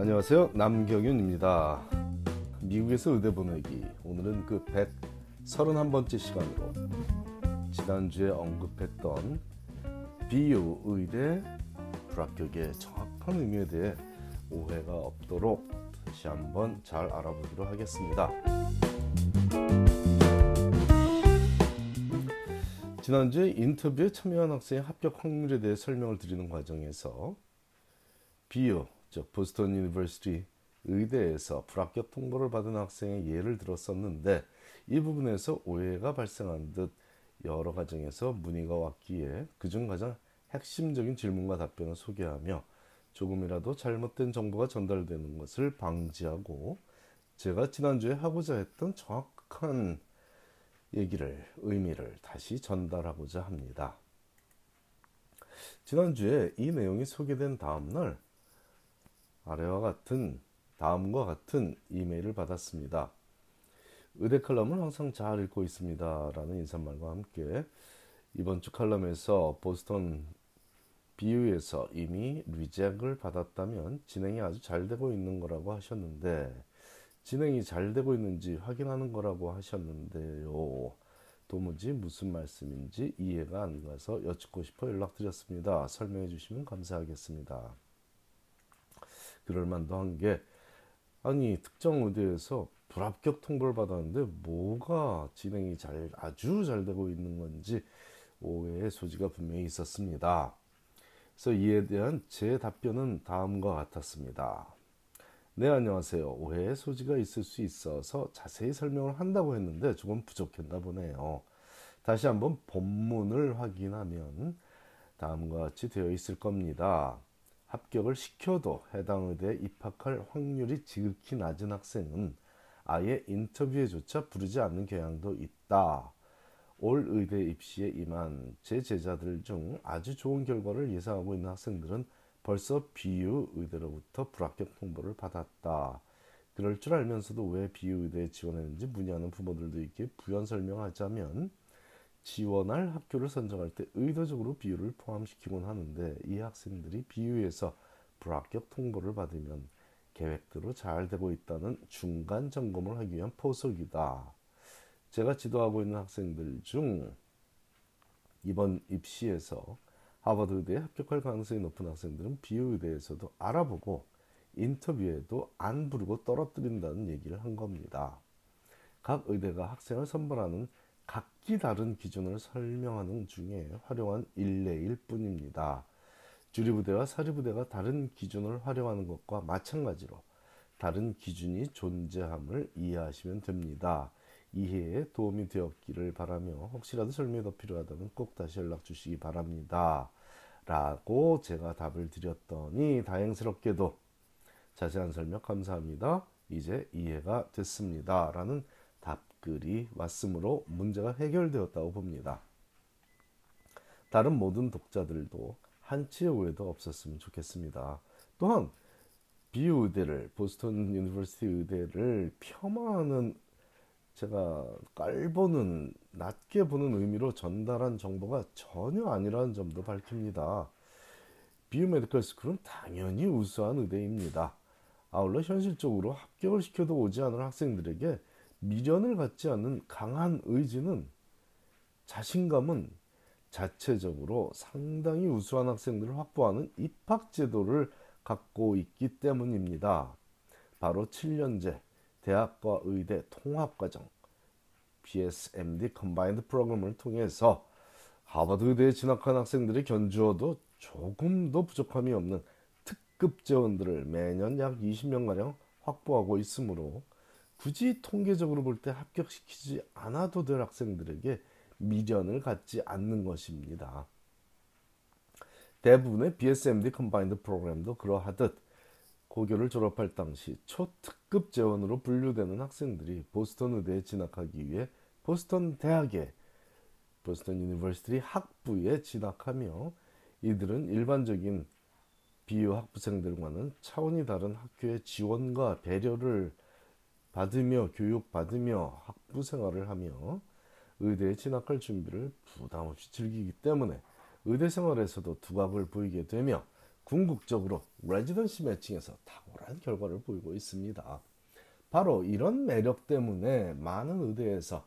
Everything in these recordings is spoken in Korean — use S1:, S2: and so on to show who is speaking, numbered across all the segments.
S1: 안녕하세요. 남경윤입니다. 미국에서 의대 보내기. 오늘은 그 131번째 시간으로 지난주에 언급했던 비유 의대 불합격의 정확한 의미에 대해 오해가 없도록 다시 한번 잘 알아보기로 하겠습니다. 지난주에 인터뷰에 참여한 학생의 합격 확률에 대해 설명을 드리는 과정에서 BU 즉 Boston University 의대에서 불합격 통보를 받은 학생의 예를 들었었는데 이 부분에서 오해가 발생한 듯 여러 과정에서 문의가 왔기에 그중 가장 핵심적인 질문과 답변을 소개하며 조금이라도 잘못된 정보가 전달되는 것을 방지하고 제가 지난주에 하고자 했던 정확한 얘기를 의미를 다시 전달하고자 합니다. 지난주에 이 내용이 소개된 다음 날 아래와 같은 다음과 같은 이메일을 받았습니다. 의대 칼럼은 항상 잘 읽고 있습니다. 라는 인사말과 함께 이번 주 칼럼에서 보스턴 비유에서 이미 리젝을 받았다면 진행이 아주 잘 되고 있는 거라고 하셨는데 진행이 잘 되고 있는지 확인하는 거라고 하셨는데요. 도무지 무슨 말씀인지 이해가 안 가서 여쭙고 싶어 연락드렸습니다. 설명해 주시면 감사하겠습니다. 그럴 만도 한 게 아니 특정 의대에서 불합격 통보를 받았는데 뭐가 진행이 잘 아주 잘 되고 있는 건지 오해의 소지가 분명히 있었습니다. 그래서 이에 대한 제 답변은 다음과 같았습니다. 네, 안녕하세요. 오해의 소지가 있을 수 있어서 자세히 설명을 한다고 했는데 조금 부족했나 보네요. 다시 한번 본문을 확인하면 다음과 같이 되어 있을 겁니다. 합격을 시켜도 해당 의대에 입학할 확률이 지극히 낮은 학생은 아예 인터뷰에조차 부르지 않는 경향도 있다. 올 의대 입시에 임한 제 제자들 중 아주 좋은 결과를 예상하고 있는 학생들은 벌써 비유 의대로부터 불합격 통보를 받았다. 그럴 줄 알면서도 왜 비유 의대에 지원했는지 문의하는 부모들도 있게 부연 설명하자면 지원할 학교를 선정할 때 의도적으로 비유를 포함시키곤 하는데 이 학생들이 비유에서 불합격 통보를 받으면 계획대로 잘 되고 있다는 중간 점검을 하기 위한 포석이다. 제가 지도하고 있는 학생들 중 이번 입시에서 하버드 의대에 합격할 가능성이 높은 학생들은 비유 의대에서도 알아보고 인터뷰에도 안 부르고 떨어뜨린다는 얘기를 한 겁니다. 각 의대가 학생을 선발하는 각기 다른 기준을 설명하는 중에 활용한 일례일 뿐입니다. 주리부대와 사리부대가 다른 기준을 활용하는 것과 마찬가지로 다른 기준이 존재함을 이해하시면 됩니다. 이해에 도움이 되었기를 바라며 혹시라도 설명이 더 필요하다면 꼭 다시 연락 주시기 바랍니다. 라고 제가 답을 드렸더니 다행스럽게도 자세한 설명 감사합니다. 이제 이해가 됐습니다. 라는 답글이 왔으므로 문제가 해결되었다고 봅니다. 다른 모든 독자들도 한치의 오해도 없었으면 좋겠습니다. 또한 BU 의대를 Boston University 의대를 폄하하는 제가 깔보는 낮게 보는 의미로 전달한 정보가 전혀 아니라는 점도 밝힙니다. BU Medical School은 당연히 우수한 의대입니다. 아울러 현실적으로 합격을 시켜도 오지 않을 학생들에게 미련을 갖지 않는 강한 의지는 자신감은 자체적으로 상당히 우수한 학생들을 확보하는 입학 제도를 갖고 있기 때문입니다. 바로 7년제 대학과 의대 통합과정 BSMD combined 프로그램을 통해서 하버드 의대에 진학한 학생들에 견주어도 조금도 부족함이 없는 특급 재원들을 매년 약 20명가량 확보하고 있으므로 굳이 통계적으로 볼 때 합격시키지 않아도 될 학생들에게 미련을 갖지 않는 것입니다. 대부분의 BSMD combined 프로그램도 그러하듯 고교를 졸업할 당시 초특급 재원으로 분류되는 학생들이 보스턴 의대에 진학하기 위해 보스턴 대학의 Boston University 학부에 진학하며 이들은 일반적인 BU 학부생들과는 차원이 다른 학교의 지원과 배려를 받으며 교육받으며 학부 생활을 하며 의대에 진학할 준비를 부담 없이 즐기기 때문에 의대 생활에서도 두각을 보이게 되며 궁극적으로 residency matching에서 탁월한 결과를 보이고 있습니다. 바로 이런 매력 때문에 많은 의대에서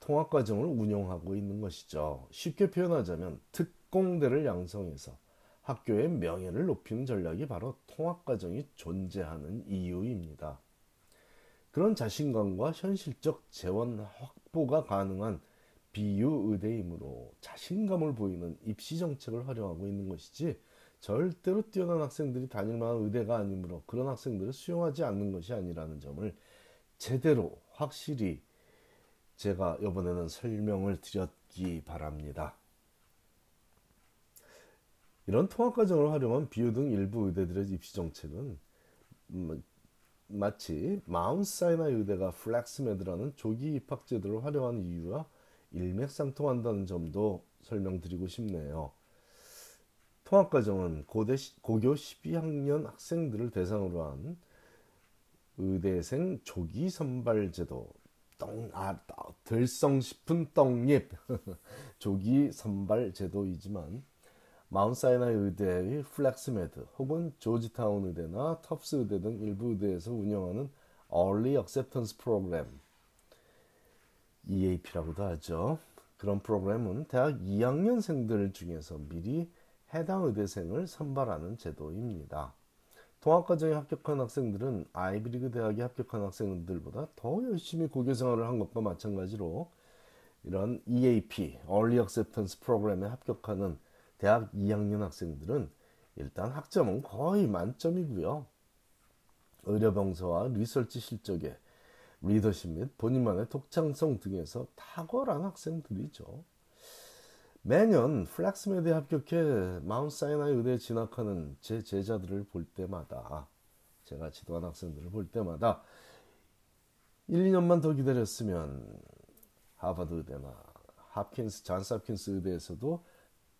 S1: 통합 과정을 운영하고 있는 것이죠. 쉽게 표현하자면 특공대를 양성해서 학교의 명예를 높이는 전략이 바로 통합 과정이 존재하는 이유입니다. 그런 자신감과 현실적 재원 확보가 가능한 비유 의대이므로 자신감을 보이는 입시 정책을 활용하고 있는 것이지 절대로 뛰어난 학생들이 다닐 만한 의대가 아니므로 그런 학생들을 수용하지 않는 것이 아니라는 점을 제대로 확실히 제가 이번에는 설명을 드렸기 바랍니다. 이런 통합과정을 활용한 BU 등 일부 의대들의 입시 정책은 마치 Mount Sinai 의대가 FlexMed라는 조기 입학 제도를 활용하는 이유와 일맥상통한다는 점도 설명드리고 싶네요. 통합과정은 고대, 고교 12학년 학생들을 대상으로 한 의대생 조기 선발 제도 떡, 아, 될성 싶은 떡잎 조기 선발 제도이지만 Mount Sinai 의대의 FlexMed 혹은 조지타운 의대나 Tufts 의대 등 일부 의대에서 운영하는 Early Acceptance Program EAP라고도 하죠. 그런 프로그램은 대학 2학년생들 중에서 미리 해당 의대생을 선발하는 제도입니다. 통합과정에 합격한 학생들은 아이비리그 대학에 합격한 학생들보다 더 열심히 고교 생활을 한 것과 마찬가지로 이런 EAP, Early Acceptance 프로그램에 합격하는 대학 2학년 학생들은 일단 학점은 거의 만점이고요. 의료봉사와 리서치 실적에 리더십 및 본인만의 독창성 등에서 탁월한 학생들이죠. 매년 FlexMed에 합격해 Mount Sinai 의대에 진학하는 제 제자들을 볼 때마다 제가 지도한 학생들을 볼 때마다 1, 2년만 더 기다렸으면 하버드 의대나 Hopkins, Johns Hopkins 의대에서도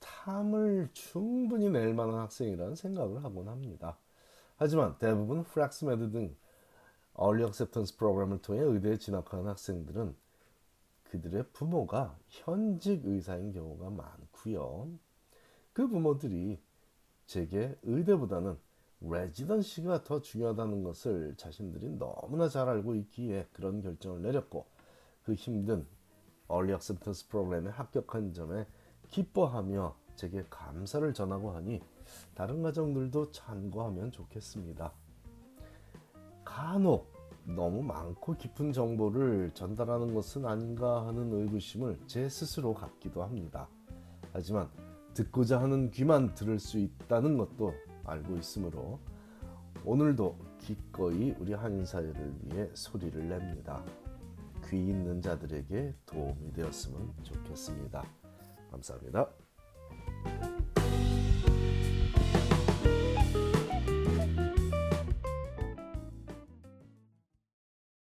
S1: 탐을 충분히 낼 만한 학생이라는 생각을 하곤 합니다. 하지만 대부분 FlexMed 등 Early Acceptance 프로그램을 통해 의대에 진학하는 학생들은 그들의 부모가 현직 의사인 경우가 많고요. 그 부모들이 제게 의대보다는 레지던시가 더 중요하다는 것을 자신들이 너무나 잘 알고 있기에 그런 결정을 내렸고 그 힘든 얼리 액셉턴스 프로그램에 합격한 점에 기뻐하며 제게 감사를 전하고 하니 다른 가정들도 참고하면 좋겠습니다. 간혹 너무 많고 깊은 정보를 전달하는 것은 아닌가 하는 의구심을 제 스스로 갖기도 합니다. 하지만 듣고자 하는 귀만 들을 수 있다는 것도 알고 있으므로 오늘도 기꺼이 우리 한인 사회를 위해 소리를 냅니다. 귀 있는 자들에게 도움이 되었으면 좋겠습니다. 감사합니다.